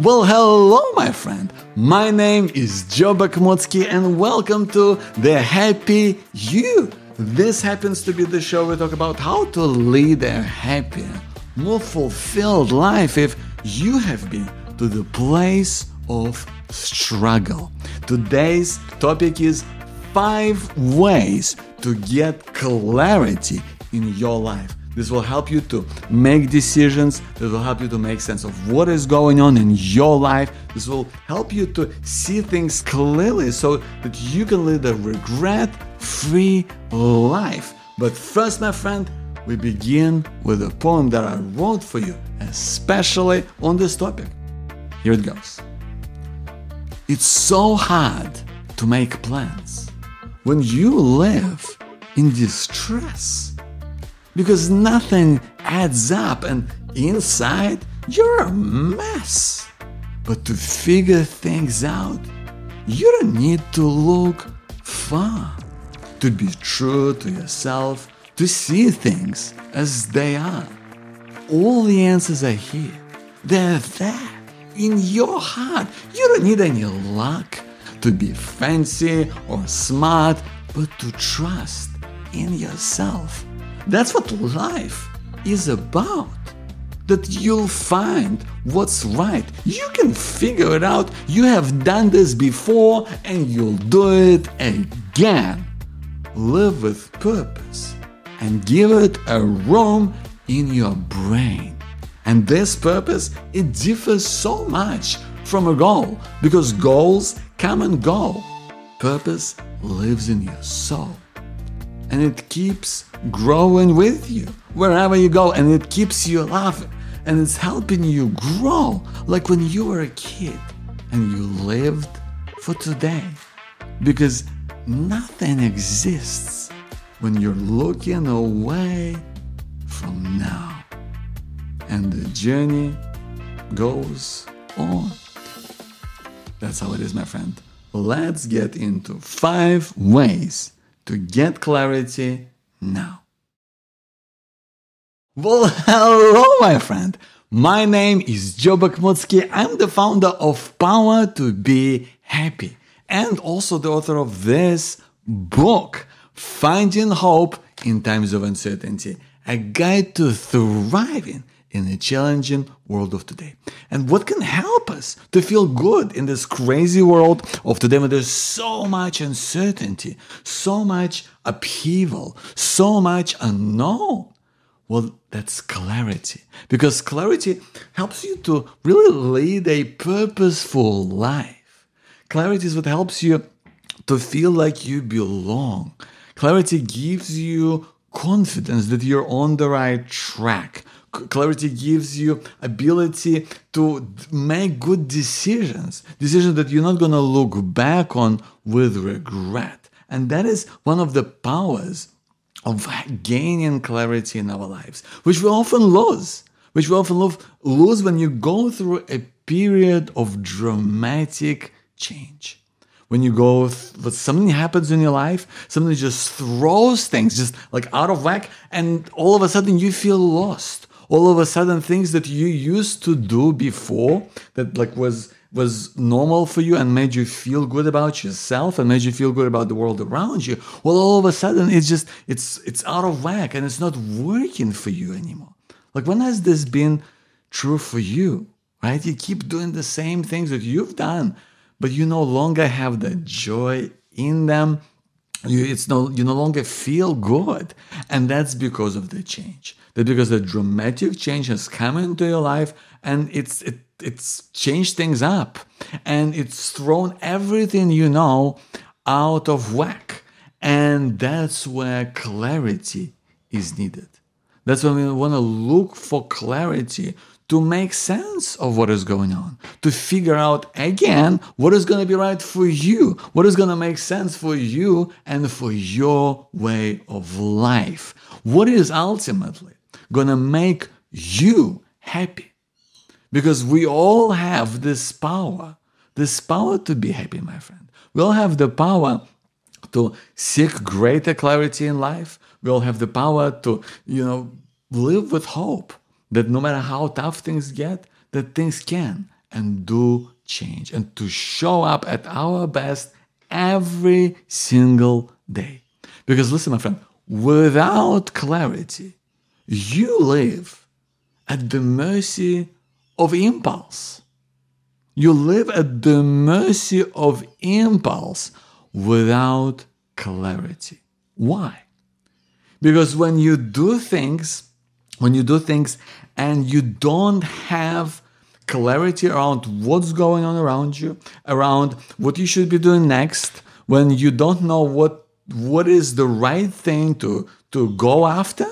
Well, hello, my friend. My name is Joe Bakhmutsky, and welcome to The Happy You. This happens to be the show we talk about how to lead a happier, more fulfilled life if you have been to the place of struggle. Today's topic is five ways to get clarity in your life. This will help you to make decisions. This will help you to make sense of what is going on in your life. This will help you to see things clearly so that you can live a regret free life. But first, my friend, we begin with a poem that I wrote for you, especially on this topic. Here it goes. It's so hard to make plans when you live in distress because nothing adds up and inside you're a mess. But to figure things out, you don't need to look far. To be true to yourself, to see things as they are. All the answers are here. They're there in your heart. You don't need any luck to be fancy or smart, but to trust in yourself that's what life is about. That you'll find what's right. You can figure it out. You have done this before and you'll do it again. Live with purpose and give it a room in your brain. And this purpose, it differs so much from a goal because goals come and go. Purpose lives in your soul and it keeps growing with you wherever you go and it keeps you alive and it's helping you grow like when you were a kid and you lived for today. Because nothing exists when you're looking away from now and the journey goes on. That's how it is my friend. Let's get into five ways to get clarity now. Well, hello, my friend. My name is Joe Bakhmutsky. I'm the founder of Power to Be Happy and also the author of this book, Finding Hope in Times of Uncertainty, a guide to thriving in a challenging world of today. And what can help us to feel good in this crazy world of today when there's so much uncertainty, so much upheaval, so much unknown? Well, that's clarity. Because clarity helps you to really lead a purposeful life. Clarity is what helps you to feel like you belong. Clarity gives you confidence that you're on the right track clarity gives you ability to make good decisions decisions that you're not going to look back on with regret. And that is one of the powers of gaining clarity in our lives which we often lose which we often lose when you go through a period of dramatic change. When you go th- something happens in your life something just throws things just like out of whack and all of a sudden you feel lost all of a sudden things that you used to do before that like was was normal for you and made you feel good about yourself and made you feel good about the world around you well all of a sudden it's just it's it's out of whack and it's not working for you anymore. Like when has this been true for you right? You keep doing the same things that you've done but you no longer have the joy in them. You it's no you no longer feel good. And that's because of the change that because a dramatic change has come into your life and it's it, it's changed things up and it's thrown everything you know out of whack. And that's where clarity is needed. That's when we want to look for clarity to make sense of what is going on, to figure out again what is going to be right for you, what is going to make sense for you and for your way of life, what is ultimately to make you happy. Because we all have this power, this power to be happy, my friend. We all have the power to seek greater clarity in life. We all have the power to, you know, live with hope that no matter how tough things get, that things can and do change and to show up at our best every single day. Because listen, my friend, without clarity, you live at the mercy of impulse. You live at the mercy of impulse without clarity. Why? Because when you do things, when you do things and you don't have clarity around what's going on around you, around what you should be doing next, when you don't know what what is the right thing to to go after,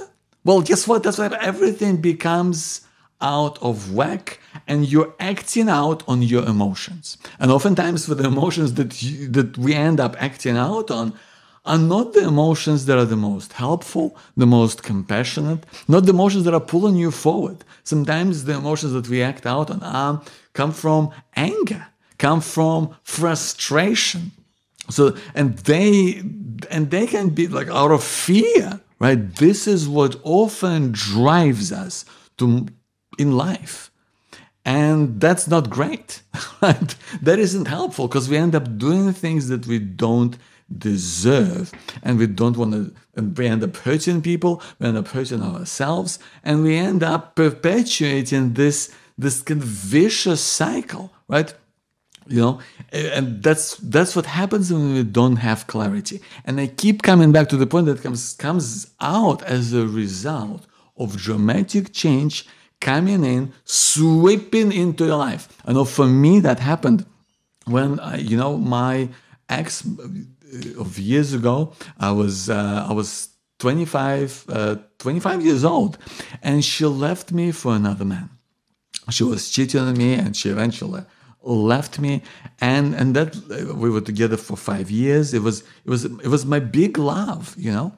well, guess what? That's why everything becomes out of whack and you're acting out on your emotions. And oftentimes, for the emotions that you, that we end up acting out on, are not the emotions that are the most helpful, the most compassionate, not the emotions that are pulling you forward. Sometimes the emotions that we act out on are, come from anger, come from frustration. So and they and they can be like out of fear, right? This is what often drives us to in life. And that's not great. Right? That isn't helpful because we end up doing things that we don't deserve and we don't want to and we end up hurting people we end up hurting ourselves and we end up perpetuating this this kind of vicious cycle right you know and that's that's what happens when we don't have clarity and i keep coming back to the point that comes comes out as a result of dramatic change coming in sweeping into your life i know for me that happened when I, you know my ex of years ago. I was uh, I was 25, uh, 25 years old, and she left me for another man. She was cheating on me, and she eventually left me. And and that we were together for five years. It was it was it was my big love, you know,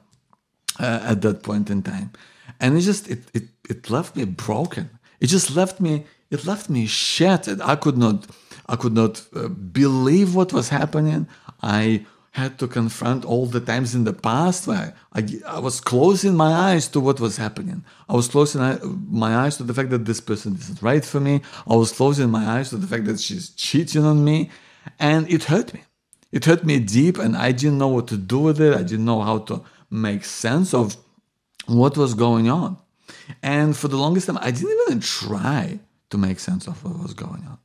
uh, at that point in time, and it just it it it left me broken. It just left me it left me shattered. I could not I could not uh, believe what was happening. I had to confront all the times in the past where I, I was closing my eyes to what was happening. I was closing my eyes to the fact that this person isn't right for me. I was closing my eyes to the fact that she's cheating on me. And it hurt me. It hurt me deep, and I didn't know what to do with it. I didn't know how to make sense of what was going on. And for the longest time, I didn't even try to make sense of what was going on.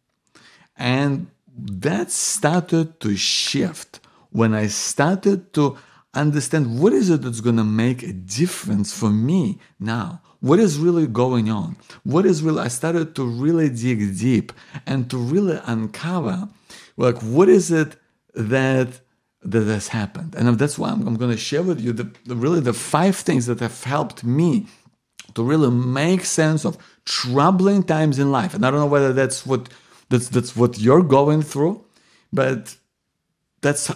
And that started to shift when I started to understand what is it that's going to make a difference for me now? What is really going on? What is really i started to really dig deep and to really uncover like what is it that that has happened? And that's why i'm, I'm going to share with you the, the really the five things that have helped me to really make sense of troubling times in life. And i don't know whether that's what that's that's what you're going through but that's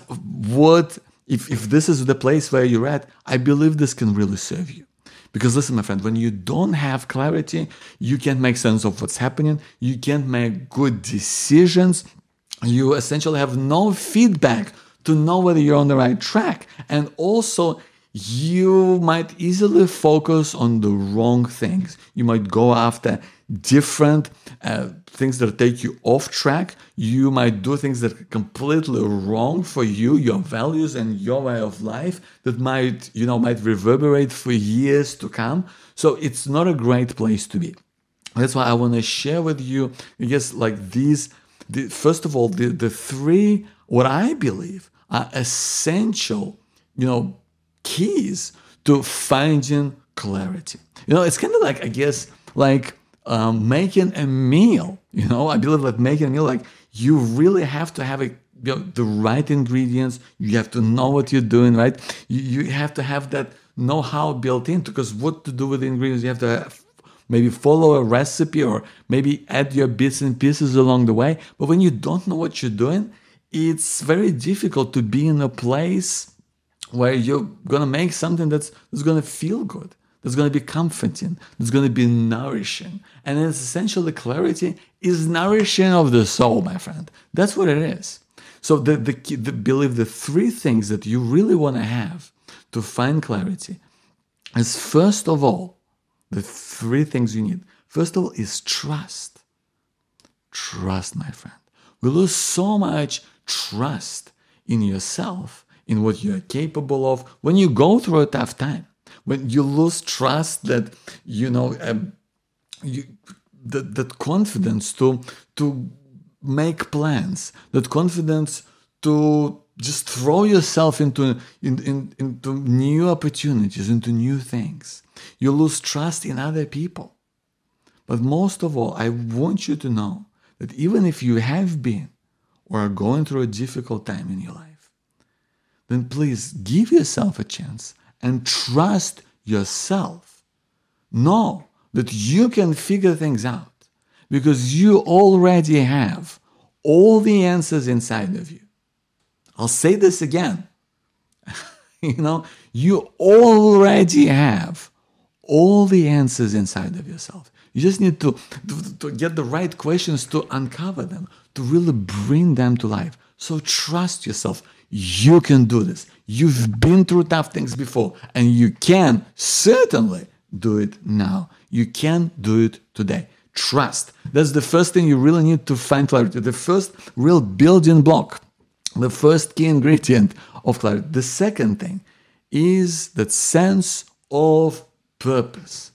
what if, if this is the place where you're at i believe this can really serve you. Because listen my friend when you don't have clarity you can't make sense of what's happening. You can't make good decisions. You essentially have no feedback to know whether you're on the right track. And also you might easily focus on the wrong things. You might go after different uh, things that take you off track. You might do things that are completely wrong for you, your values and your way of life that might, you know, might reverberate for years to come. So it's not a great place to be. That's why I want to share with you, I guess, like these. The, first of all, the, the three, what I believe are essential, you know, keys to finding clarity. You know, it's kind of like, I guess, like um, making a meal. You know, I believe that making a meal, like you really have to have a, you know, the right ingredients. You have to know what you're doing, right? You, you have to have that know-how built in because what to do with the ingredients, you have to have, maybe follow a recipe or maybe add your bits and pieces along the way. But when you don't know what you're doing, it's very difficult to be in a place where you're gonna make something that's, that's gonna feel good that's going to be comforting, that's going to be nourishing. And it's essentially clarity is nourishing of the soul, my friend. That's what it is. So the, the, the believe the three things that you really want to have to find clarity is first of all, the three things you need. First of all is trust. trust, my friend. We lose so much trust in yourself, in what you're capable of when you go through a tough time. When you lose trust that, you know, um, you, that, that confidence to, to make plans, that confidence to just throw yourself into, in, in, into new opportunities, into new things. You lose trust in other people. But most of all, I want you to know that even if you have been or are going through a difficult time in your life, then please give yourself a chance and trust yourself. Know that you can figure things out because you already have all the answers inside of you. I'll say this again. you know, you already have all the answers inside of yourself. You just need to, to, to, get the right questions to uncover them, to really bring them to life. So trust yourself. You can do this. You've been through tough things before, and you can certainly do it now. You can do it today. Trust. That's the first thing you really need to find clarity. The first real building block, the first key ingredient of clarity. The second thing is that sense of purpose.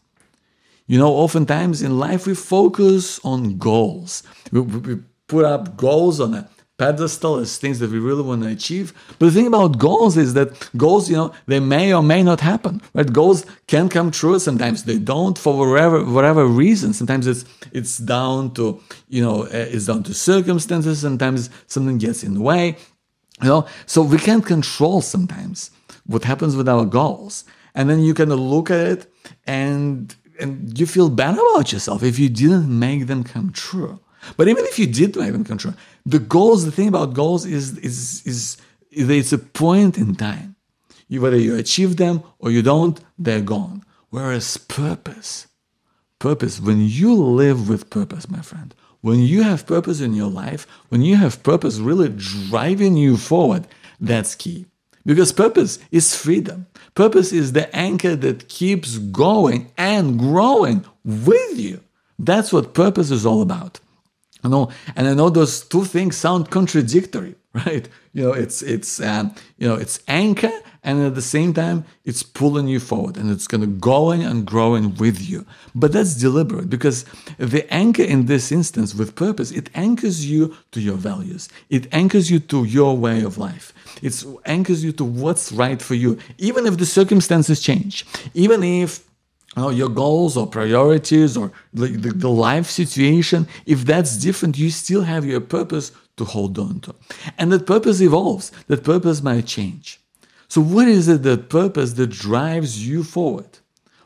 You know, oftentimes in life we focus on goals. We, we put up goals on a pedestal as things that we really want to achieve. But the thing about goals is that goals, you know, they may or may not happen. Right? Goals can come true. Sometimes they don't for whatever whatever reason. Sometimes it's it's down to you know eh, it's down to circumstances. Sometimes something gets in the way. You know, so we can't control sometimes what happens with our goals. And then you kind of look at it and and you feel bad about yourself if you didn't make them come true. But even if you did make them come true, the goals, the thing about goals is is is, is it's a point in time. You, whether you achieve them or you don't, they're gone. Whereas purpose, purpose, when you live with purpose, my friend, when you have purpose in your life, when you have purpose really driving you forward, that's key. Because purpose is freedom. Purpose is the anchor that keeps going and growing with you. That's what purpose is all about. You know, and I know those two things sound contradictory, right? You know, it's it's um, you know it's anchor, and at the same time it's pulling you forward, and it's gonna going and growing with you. But that's deliberate because the anchor in this instance with purpose it anchors you to your values, it anchors you to your way of life, it anchors you to what's right for you, even if the circumstances change, even if know, your goals or priorities or the, the, the, life situation, if that's different, you still have your purpose to hold on to. And that purpose evolves, that purpose might change. So, what is it that purpose that drives you forward?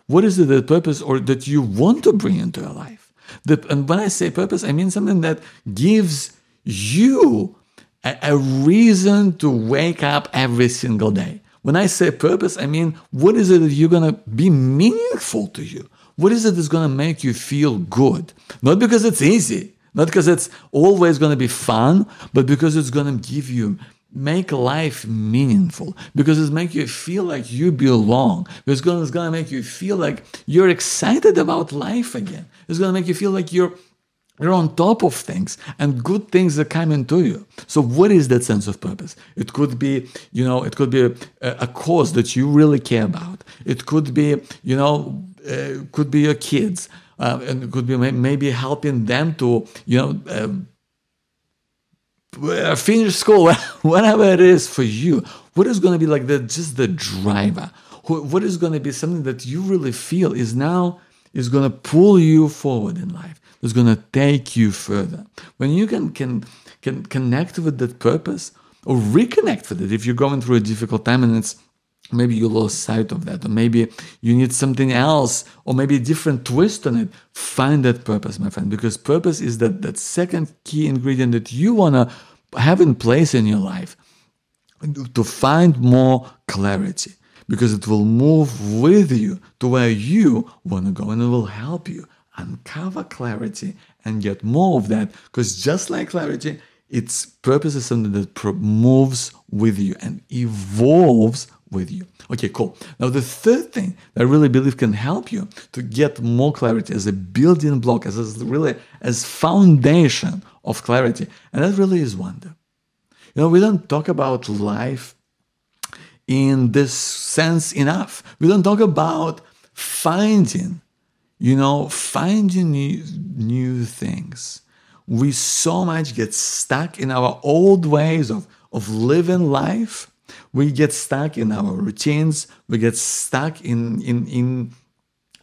What is it that purpose or that you want to bring into your life? The, and when I say purpose, I mean something that gives you a, a reason to wake up every single day when I say purpose, I mean, what is it that you're going to be meaningful to you? What is it that's going to make you feel good? Not because it's easy, not because it's always going to be fun, but because it's going to give you make life meaningful because it's make you feel like you belong because it's going to make you feel like you're excited about life again it's going to make you feel like you're you're on top of things and good things are coming to you. So what is that sense of purpose? It could be, you know, it could be a, a cause that you really care about. It could be, you know, uh, could be your kids. Uh, and it could be maybe helping them to, you know, uh, finish school, whatever it is for you. What is going to be like the just the driver? What is going to be something that you really feel is now is going to pull you forward in life? Is going to take you further. When you can, can, can connect with that purpose or reconnect with it, if you're going through a difficult time and it's maybe you lost sight of that, or maybe you need something else, or maybe a different twist on it, find that purpose, my friend, because purpose is that, that second key ingredient that you want to have in place in your life to find more clarity because it will move with you to where you want to go and it will help you uncover clarity and get more of that because just like clarity its purpose is something that moves with you and evolves with you. Okay, cool. Now, the third thing that I really believe can help you to get more clarity as a building block, as a, really as foundation of clarity, and that really is wonder. You know, we don't talk about life in this sense enough. We don't talk about finding, you know, finding new, new things. We so much get stuck in our old ways of, of living life. We get stuck in our routines. We get stuck in in in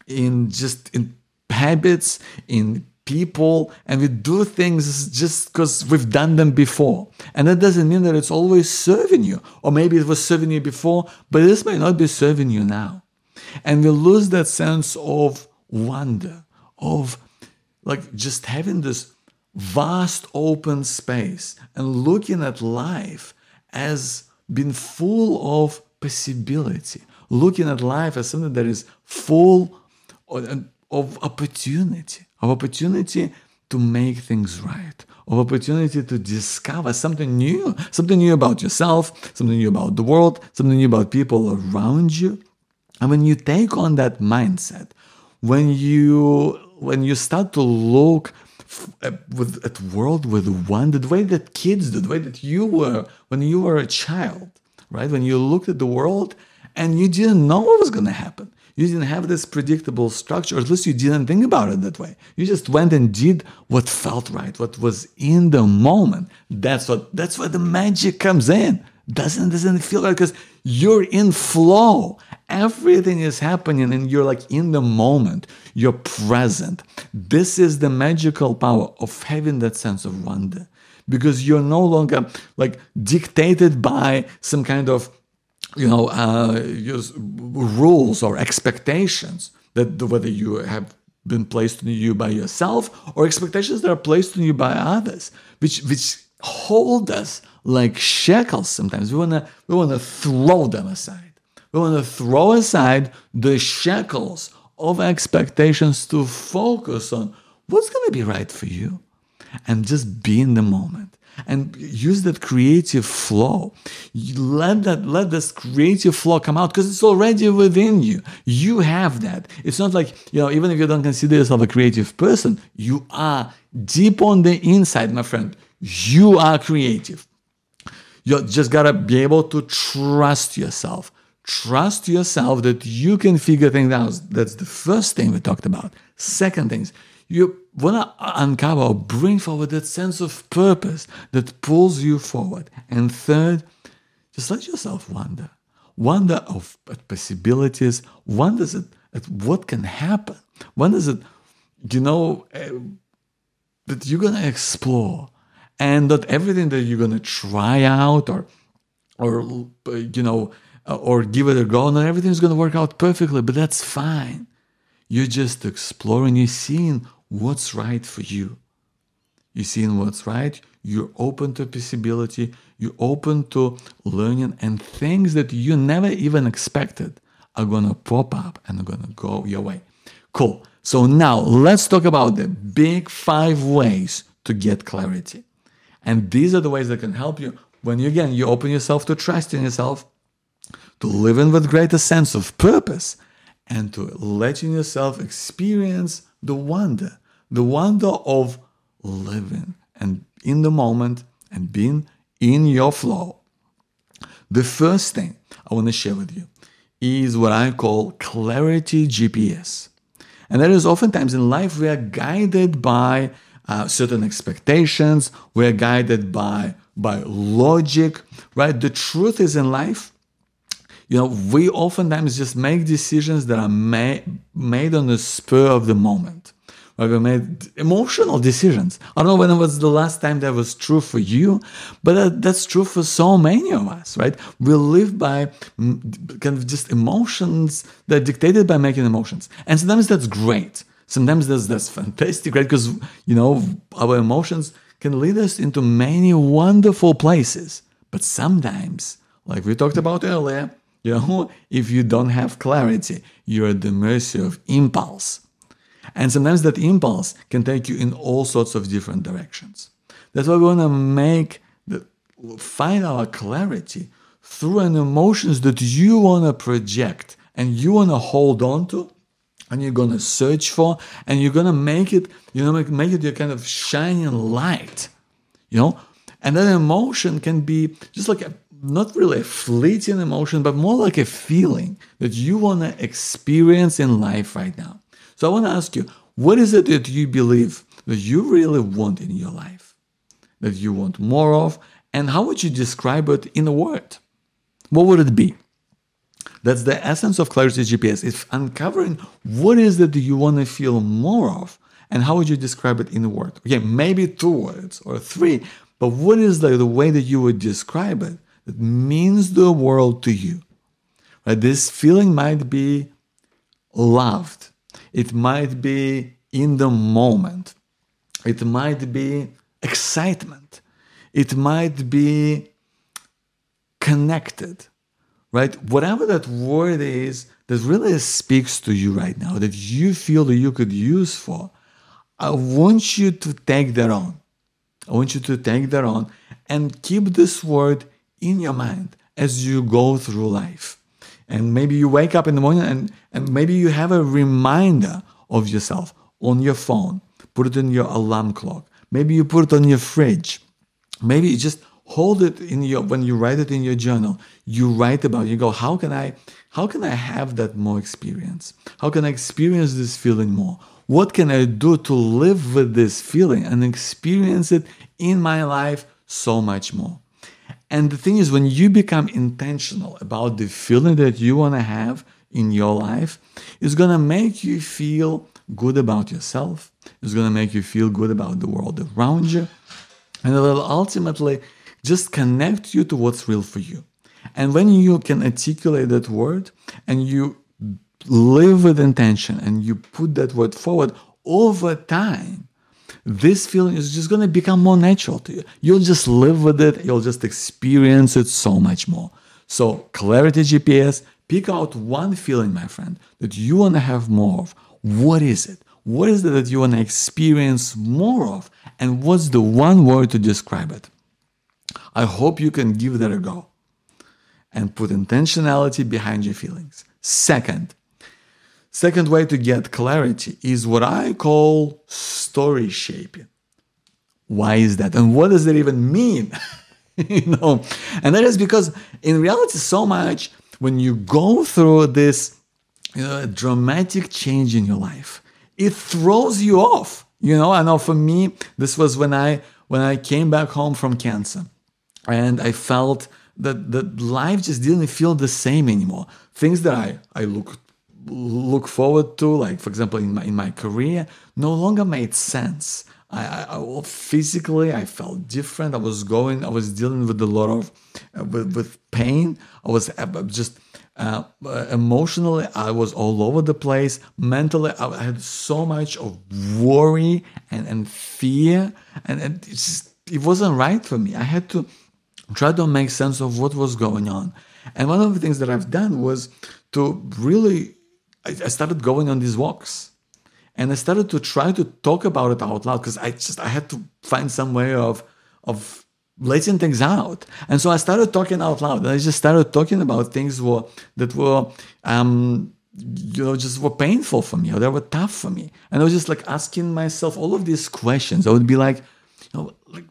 in just in habits, in people and we do things just because we've done them before. And that doesn't mean that it's always serving you. Or maybe it was serving you before, but this may not be serving you now. And we lose that sense of wonder, of like just having this vast open space and looking at life as being full of possibility, looking at life as something that is full of opportunity of opportunity to make things right, of opportunity to discover something new, something new about yourself, something new about the world, something new about people around you. And when you take on that mindset, when you when you start to look at, uh, with, at world with wonder, the way that kids do, the way that you were when you were a child, right? When you looked at the world and you didn't know what was going to happen. You didn't have this predictable structure, or at least you didn't think about it that way. You just went and did what felt right, what was in the moment. That's what that's where the magic comes in. Doesn't doesn't feel right because you're in flow. Everything is happening and you're like in the moment. You're present. This is the magical power of having that sense of wonder because you're no longer like dictated by some kind of you know, uh, rules or expectations that whether you have been placed on you by yourself or expectations that are placed on you by others, which which hold us like shackles. Sometimes we wanna we wanna throw them aside. We wanna throw aside the shackles of expectations to focus on what's gonna be right for you, and just be in the moment and use that creative flow. Let that let this creative flow come out because it's already within you. You have that. It's not like you know, even if you don't consider yourself a creative person, you are deep on the inside, my friend. You are creative. You just gotta be able to trust yourself. Trust yourself that you can figure things out. That's the first thing we talked about. Second things, you want to uncover or bring forward that sense of purpose that pulls you forward. And third, just let yourself wonder. Wonder of at possibilities. Wonder at, at what can happen. Wonder at, you know, uh, that you're going to explore. And not everything that you're going to try out or, or you know, Uh, or give it a go, not everything's going to work out perfectly, but that's fine. You're just exploring, you're seeing what's right for you. You're seeing what's right, you're open to possibility, you're open to learning, and things that you never even expected are gonna pop up and are gonna go your way. Cool. So now let's talk about the big five ways to get clarity. And these are the ways that can help you when you again you open yourself to trust in yourself, to living with greater sense of purpose, and to letting yourself experience the wonder, the wonder of living and in the moment and being in your flow. The first thing I want to share with you is what I call clarity GPS. And that is oftentimes in life we are guided by uh, certain expectations, we're guided by by logic, right? The truth is in life you know, we oftentimes just make decisions that are ma- made on the spur of the moment. Right? We made emotional decisions. I don't know when it was the last time that was true for you, but that, that's true for so many of us, right? We live by kind of just emotions that are dictated by making emotions. And sometimes that's great. Sometimes that's, that's fantastic, right? Because, you know, our emotions can lead us into many wonderful places. But sometimes, like we talked about earlier, you know, if you don't have clarity, you're at the mercy of impulse. And sometimes that impulse can take you in all sorts of different directions. That's why we want to make the find our clarity through an emotions that you want to project and you want to hold on to and you're going to search for and you're going to make it you know make, make it your kind of shining light you know and that emotion can be just like a, not really a fleeting emotion but more like a feeling that you want to experience in life right now so i want to ask you what is it that you believe that you really want in your life that you want more of and how would you describe it in a word what would it be? That's the essence of Clarity GPS. It's uncovering what is it that you want to feel more of and how would you describe it in a word? Okay, maybe two words or three, but what is the, the way that you would describe it that means the world to you? Right? This feeling might be loved. It might be in the moment. It might be excitement. It might be connected, right? Whatever that word is that really speaks to you right now, that you feel that you could use for, I want you to take that on. I want you to take that on and keep this word in your mind as you go through life. And maybe you wake up in the morning and, and maybe you have a reminder of yourself on your phone. Put it in your alarm clock. Maybe you put it on your fridge. Maybe you just hold it in your when you write it in your journal you write about it. you go how can i how can i have that more experience how can i experience this feeling more what can i do to live with this feeling and experience it in my life so much more and the thing is when you become intentional about the feeling that you want to have in your life it's going to make you feel good about yourself it's going to make you feel good about the world around you and it will ultimately just connect you to what's real for you. And when you can articulate that word and you live with intention and you put that word forward over time, this feeling is just going to become more natural to you. You'll just live with it, you'll just experience it so much more. So, Clarity GPS, pick out one feeling, my friend, that you want to have more of. What is it? What is it that you want to experience more of? And what's the one word to describe it? I hope you can give that a go and put intentionality behind your feelings. Second, second way to get clarity is what I call story shaping. Why is that? And what does it even mean? you know, and that is because in reality, so much when you go through this you know, dramatic change in your life, it throws you off. You know, I know for me, this was when I when I came back home from cancer and I felt that that life just didn't feel the same anymore. Things that I I look look forward to, like for example in my in my career, no longer made sense. I, I, I physically I felt different. I was going. I was dealing with a lot of uh, with, with pain. I was uh, just uh, emotionally. I was all over the place. Mentally, I had so much of worry and and fear, and, and it just it wasn't right for me. I had to try to make sense of what was going on. And one of the things that I've done was to really, I, started going on these walks. And I started to try to talk about it out loud because I just I had to find some way of of letting things out. And so I started talking out loud. And I just started talking about things were, that were um, you know, just were painful for me or they were tough for me. And I was just like asking myself all of these questions. I would be like, you know, like,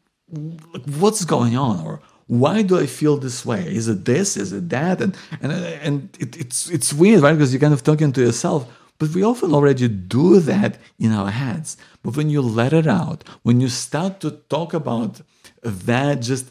like what's going on? Or why do I feel this way? Is it this? Is it that? And and and it, it's it's weird, right? Because you're kind of talking to yourself. But we often already do that in our heads. But when you let it out, when you start to talk about that just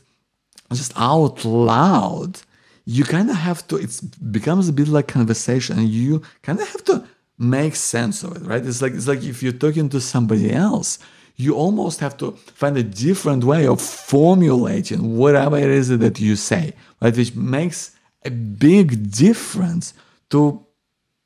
just out loud, you kind of have to. It becomes a bit like conversation, and you kind of have to make sense of it, right? It's like it's like if you're talking to somebody else you almost have to find a different way of formulating whatever it is that you say, right? Which makes a big difference to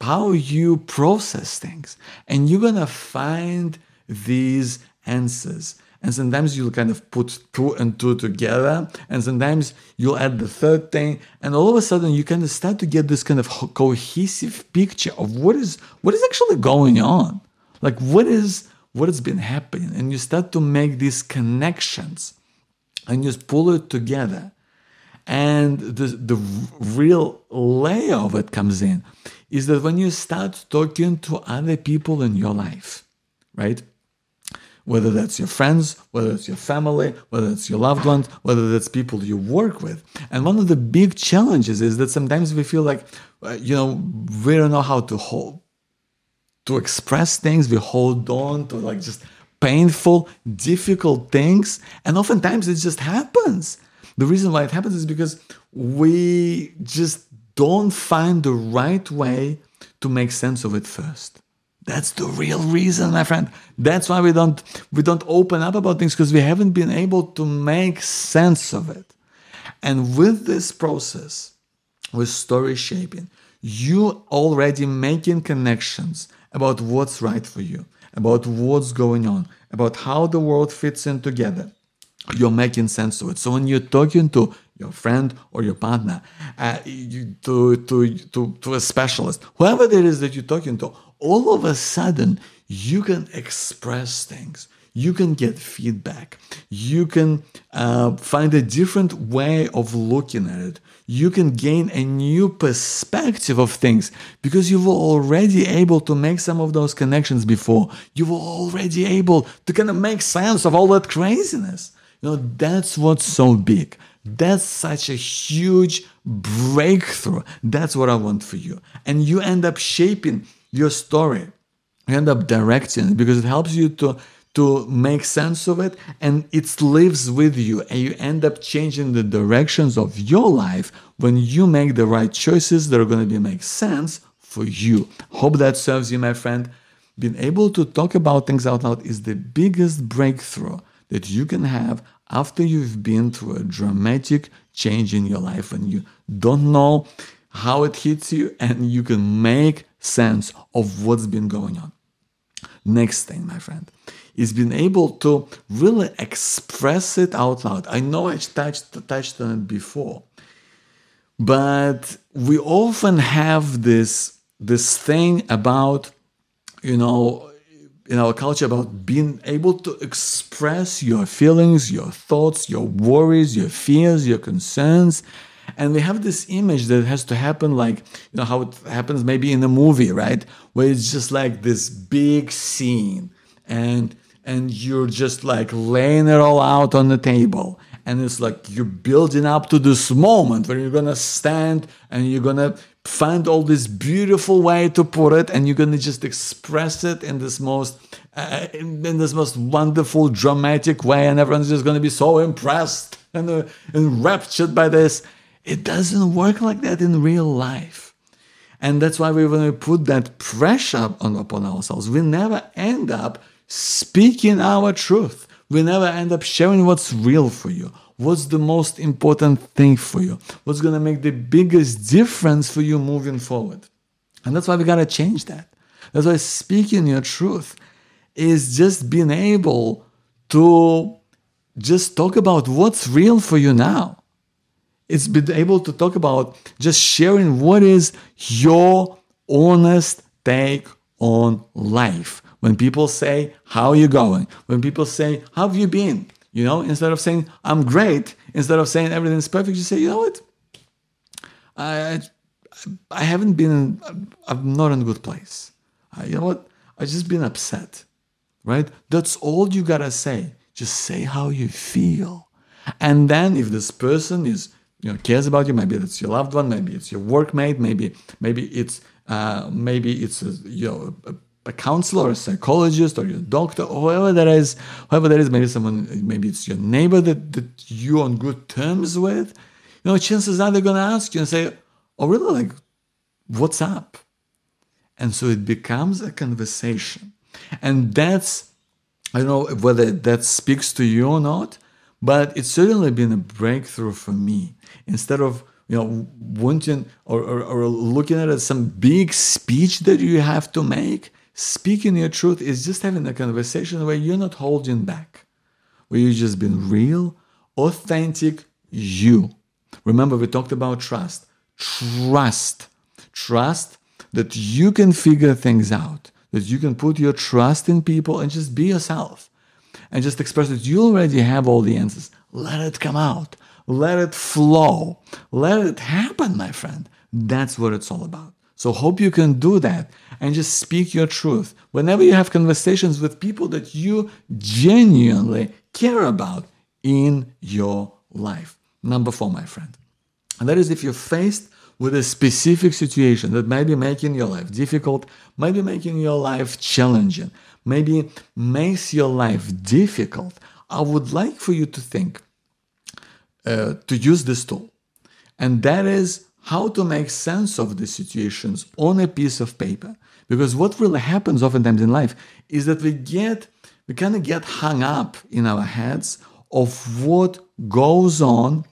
how you process things. And you're gonna find these answers. And sometimes you'll kind of put two and two together, and sometimes you'll add the third thing, and all of a sudden you kind of start to get this kind of cohesive picture of what is what is actually going on. Like what is what has been happening and you start to make these connections and you pull it together And the, the real layer of it comes in is that when you start talking to other people in your life, right? Whether that's your friends, whether it's your family, whether it's your loved ones, whether that's people you work with. And one of the big challenges is that sometimes we feel like, uh, you know, we don't know how to hold, to express things. We hold on to like just painful, difficult things. And oftentimes it just happens. The reason why it happens is because we just don't find the right way to make sense of it first. That's the real reason, my friend. That's why we don't we don't open up about things because we haven't been able to make sense of it. And with this process, with story shaping, you already making connections about what's right for you, about what's going on, about how the world fits in together. You're making sense of it. So when you're talking to your friend or your partner, uh, to, to, to, to a specialist, whoever it is that you're talking to, all of a sudden you can express things. You can get feedback. You can uh, find a different way of looking at it. You can gain a new perspective of things because you were already able to make some of those connections before. You were already able to kind of make sense of all that craziness. You know, that's what's so big. That's such a huge breakthrough. That's what I want for you. And you end up shaping your story. You end up directing it because it helps you to to make sense of it and it lives with you and you end up changing the directions of your life when you make the right choices that are going to be make sense for you. Hope that serves you my friend. Being able to talk about things out loud is the biggest breakthrough that you can have after you've been through a dramatic change in your life and you don't know how it hits you and you can make sense of what's been going on. Next thing, my friend, is being able to really express it out loud. I know I touched, touched on it before, but we often have this, this thing about, you know, in our culture about being able to express your feelings, your thoughts, your worries, your fears, your concerns, and we have this image that has to happen like, you know, how it happens maybe in a movie, right? Where it's just like this big scene and and you're just like laying it all out on the table. And it's like you're building up to this moment where you're gonna stand and you're gonna find all this beautiful way to put it and you're gonna just express it in this most uh, in, this most wonderful dramatic way and everyone's just gonna be so impressed and uh, enraptured by this it doesn't work like that in real life. And that's why we, when we put that pressure on, upon ourselves, we never end up speaking our truth. We never end up sharing what's real for you. What's the most important thing for you? What's going to make the biggest difference for you moving forward? And that's why we got to change that. That's why speaking your truth is just being able to just talk about what's real for you now it's been able to talk about just sharing what is your honest take on life. When people say, How are you going? When people say, How have you been? You know, instead of saying, I'm great, instead of saying everything's perfect, you say, You know what? I, I haven't been, I'm not in a good place. Uh, you know what? I've just been upset, right? That's all you gotta say. Just say how you feel. And then if this person is you know cares about you maybe it's your loved one maybe it's your workmate maybe maybe it's uh, maybe it's a, you know a, a counselor or a psychologist or your doctor or whoever that is whoever that is maybe someone maybe it's your neighbor that, that you're on good terms with you know chances are they're going to ask you and say oh really? Like what's up? And so it becomes a conversation. And that's i don't know whether that speaks to you or not but it's certainly been a breakthrough for me. Instead of you know wanting or, or, or looking at some big speech that you have to make speaking your truth is just having a conversation where you're not holding back where you've just been real authentic you. Remember we talked about trust. Trust. Trust that you can figure things out that you can put your trust in people and just be yourself. And just express that you already have all the answers. Let it come out. Let it flow, let it happen, my friend. That's what it's all about. So hope you can do that and just speak your truth. Whenever you have conversations with people that you genuinely care about in your life. Number four, my friend. And that is if you're faced with a specific situation that might be making your life difficult, might be making your life challenging, maybe makes your life difficult, I would like for you to think uh, to use this tool. And that is how to make sense of the situations on a piece of paper. Because what really happens oftentimes in life is that we get, we kind of get hung up in our heads of what goes on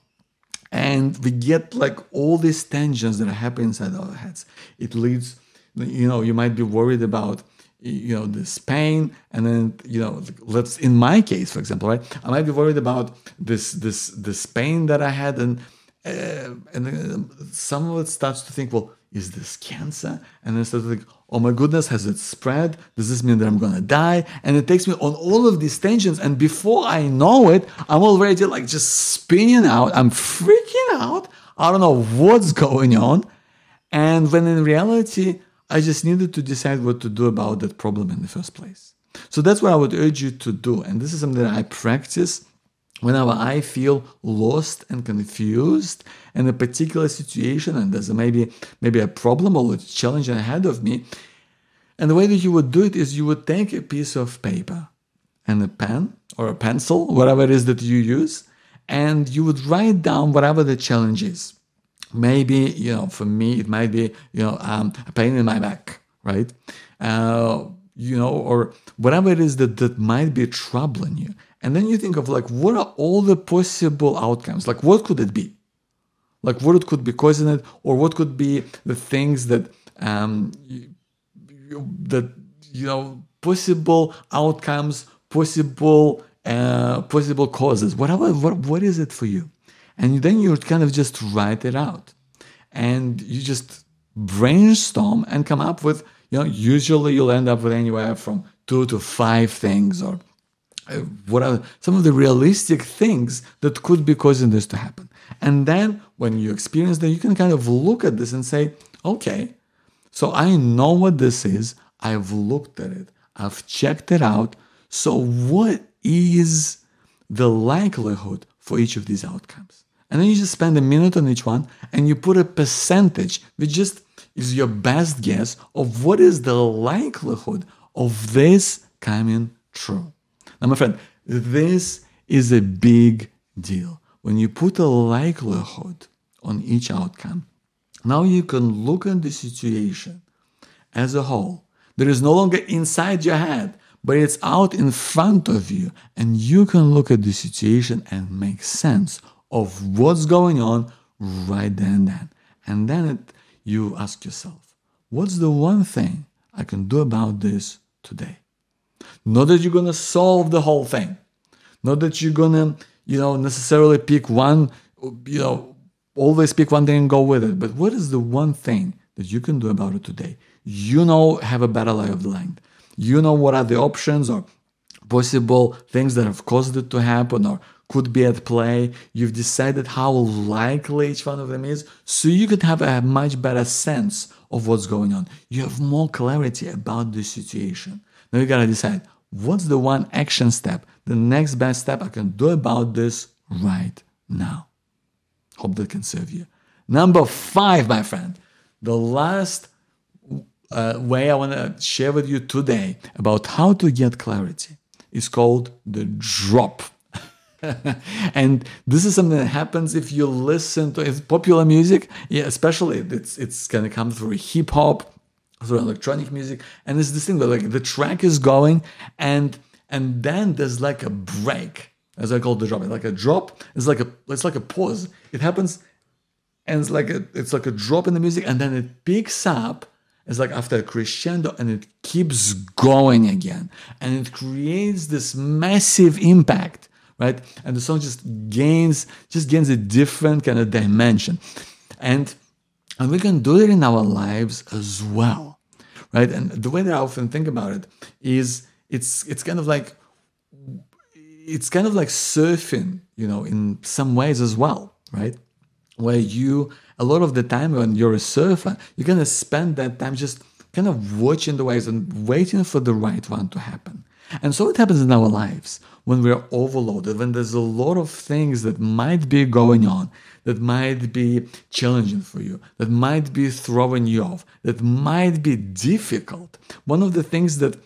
and we get like all these tensions that happen inside our heads. It leads, you know, you might be worried about you know this pain and then you know let's in my case for example right i might be worried about this this this pain that i had and uh, and then some of it starts to think, well, is this cancer? And then starts to think, oh my goodness, has it spread? Does this mean that I'm gonna die? And it takes me on all of these tensions, and before I know it, I'm already like just spinning out. I'm freaking out. I don't know what's going on. And when in reality, I just needed to decide what to do about that problem in the first place. So that's what I would urge you to do. And this is something that I practice whenever I feel lost and confused in a particular situation and there's maybe maybe a problem or a challenge ahead of me, and the way that you would do it is you would take a piece of paper and a pen or a pencil, whatever it is that you use, and you would write down whatever the challenge is. Maybe, you know, for me, it might be, you know, um, a pain in my back, right? Uh, you know, or whatever it is that, that might be troubling you. And then you think of like, what are all the possible outcomes? Like, what could it be? Like, what could be causing it, or what could be the things that um, that you know possible outcomes, possible uh, possible causes. Whatever, what what is it for you? And then you kind of just write it out, and you just brainstorm and come up with. You know, usually you'll end up with anywhere from two to five things or Uh, what are some of the realistic things that could be causing this to happen. And then when you experience that, you can kind of look at this and say, okay, so I know what this is. I've looked at it. I've checked it out. So what is the likelihood for each of these outcomes? And then you just spend a minute on each one and you put a percentage, which just is your best guess of what is the likelihood of this coming true. Now, my friend, this is a big deal. When you put a likelihood on each outcome, now you can look at the situation as a whole. There is no longer inside your head, but it's out in front of you, and you can look at the situation and make sense of what's going on right then and then. And then it, you ask yourself, what's the one thing I can do about this today? Not that you're going to solve the whole thing. Not that you're going to, you know, necessarily pick one, you know, always pick one thing and go with it. But what is the one thing that you can do about it today? You know, have a better lay of the land. You know what are the options or possible things that have caused it to happen or could be at play. You've decided how likely each one of them is, so you could have a much better sense of what's going on. You have more clarity about the situation. Now you gotta decide what's the one action step, the next best step I can do about this right now. Hope that can serve you. Number five, my friend, the last uh, way I want to share with you today about how to get clarity is called the drop. and this is something that happens if you listen to popular music, yeah, especially it's it's gonna come through hip hop, through electronic music, and it's this thing where like the track is going, and and then there's like a break, as I call the drop. Like a drop is like a it's like a pause. It happens, and it's like a it's like a drop in the music, and then it picks up. It's like after a crescendo, and it keeps going again, and it creates this massive impact, right? And the song just gains just gains a different kind of dimension, and and we can do it in our lives as well right? And the way that I often think about it is it's it's kind of like it's kind of like surfing, you know, in some ways as well, right? Where you, a lot of the time when you're a surfer, you're to spend that time just kind of watching the waves and waiting for the right one to happen. And so it happens in our lives when we're overloaded, when there's a lot of things that might be going on, that might be challenging for you, that might be throwing you off, that might be difficult. One of the things that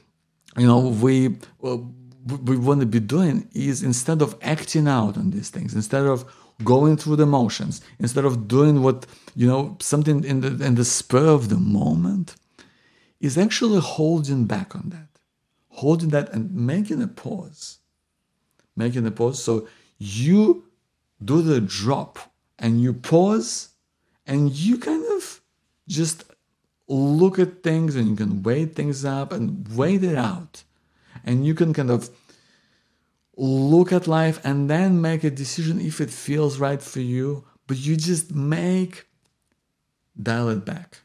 you know we uh, we want to be doing is instead of acting out on these things, instead of going through the motions, instead of doing what you know something in the in the spur of the moment, is actually holding back on that, holding that and making a pause, making a pause. So you do the drop and you pause and you kind of just look at things and you can weigh things up and wait it out. And you can kind of look at life and then make a decision if it feels right for you. But you just make, dial it back.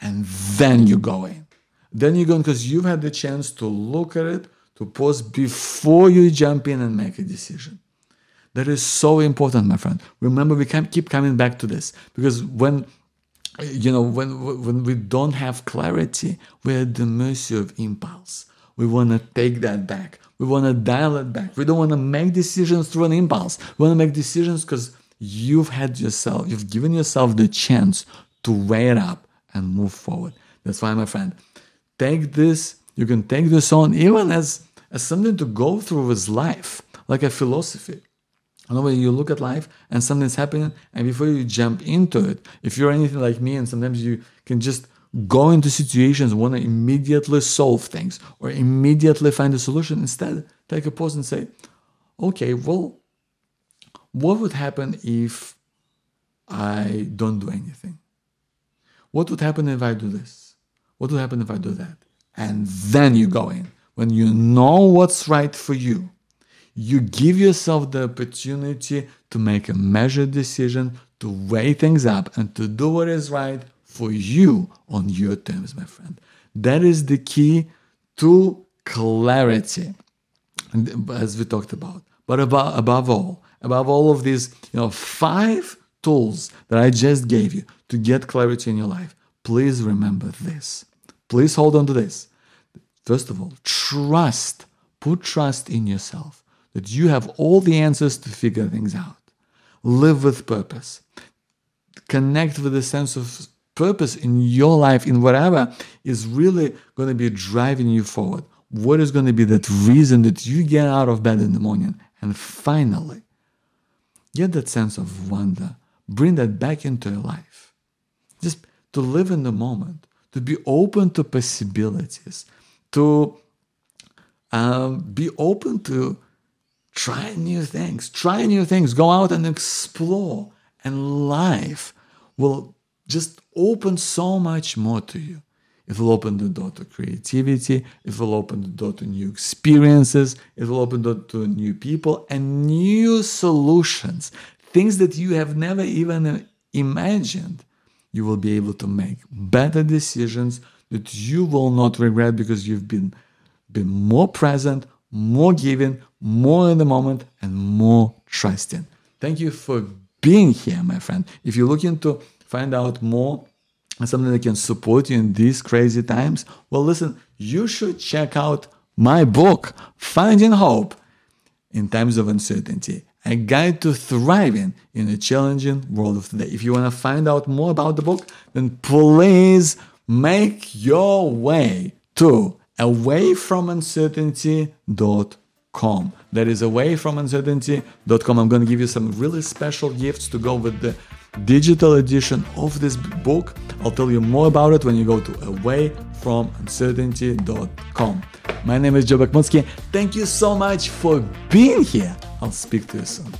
And then you go in. Then you go in because you've had the chance to look at it, to pause before you jump in and make a decision. That is so important, my friend. Remember, we can keep coming back to this because when you know when when we don't have clarity, we're at the mercy of impulse. We want to take that back. We want to dial it back. We don't want to make decisions through an impulse. We want to make decisions because you've had yourself, you've given yourself the chance to weigh it up and move forward. That's why, my friend, take this. You can take this on even as as something to go through with life, like a philosophy. Know when you look at life and something's happening, and before you jump into it, if you're anything like me, and sometimes you can just go into situations want to immediately solve things or immediately find a solution, instead take a pause and say, okay, well, what would happen if I don't do anything? What would happen if I do this? What would happen if I do that? And then you go in when you know what's right for you you give yourself the opportunity to make a measured decision, to weigh things up, and to do what is right for you on your terms, my friend. That is the key to clarity, as we talked about. But above, above all, above all of these, you know, five tools that I just gave you to get clarity in your life, please remember this. Please hold on to this. First of all, trust. Put trust in yourself that you have all the answers to figure things out. Live with purpose. Connect with a sense of purpose in your life, in whatever is really going to be driving you forward. What is going to be that reason that you get out of bed in the morning? And finally, get that sense of wonder. Bring that back into your life. Just to live in the moment, to be open to possibilities, to um, be open to Try new things. Try new things. Go out and explore. And life will just open so much more to you. It will open the door to creativity. It will open the door to new experiences. It will open the door to new people and new solutions. Things that you have never even uh, imagined. You will be able to make better decisions that you will not regret because you've been, been more present, more giving, more in the moment, and more trusting. Thank you for being here, my friend. If you're looking to find out more and something that can support you in these crazy times, well, listen, you should check out my book, Finding Hope in Times of Uncertainty, a guide to thriving in a challenging world of today. If you want to find out more about the book, then please make your way to awayfromuncertainty.com. That is awayfromuncertainty.com. I'm going to give you some really special gifts to go with the digital edition of this book. I'll tell you more about it when you go to awayfromuncertainty.com. My name is Joe Bakhmutsky. Thank you so much for being here. I'll speak to you soon.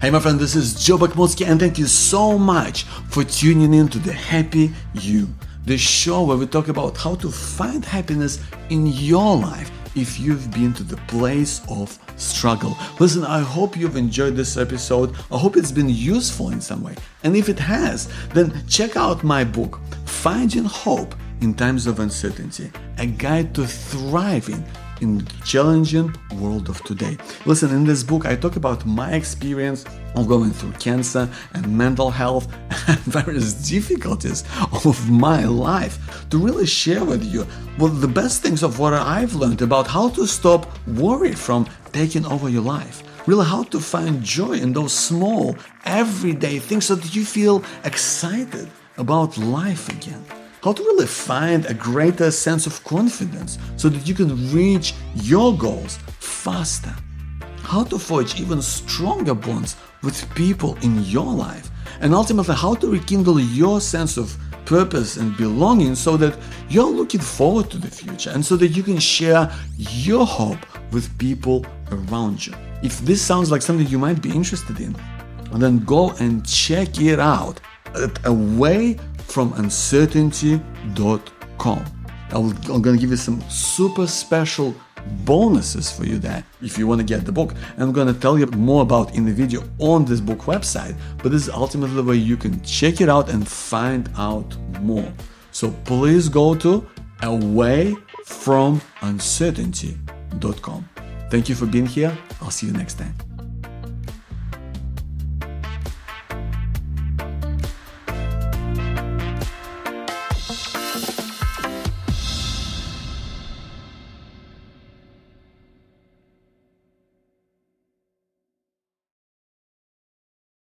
Hey, my friend, this is Joe Bakhmutsky, and thank you so much for tuning in to the Happy You the show where we talk about how to find happiness in your life if you've been to the place of struggle. Listen, I hope you've enjoyed this episode. I hope it's been useful in some way. And if it has, then check out my book, Finding Hope in Times of Uncertainty, a guide to thriving in the challenging world of today. Listen, in this book, I talk about my experience of going through cancer and mental health and various difficulties of my life to really share with you what the best things of what I've learned about how to stop worry from taking over your life. Really, how to find joy in those small, everyday things so that you feel excited about life again. How to really find a greater sense of confidence so that you can reach your goals faster. How to forge even stronger bonds with people in your life. And ultimately, how to rekindle your sense of purpose and belonging so that you're looking forward to the future and so that you can share your hope with people around you. If this sounds like something you might be interested in, then go and check it out at awayfromuncertainty.com. I'm going to give you some super special bonuses for you there if you want to get the book. And I'm going to tell you more about in the video on this book website, but this is ultimately way you can check it out and find out more. So please go to awayfromuncertainty.com. Thank you for being here. I'll see you next time.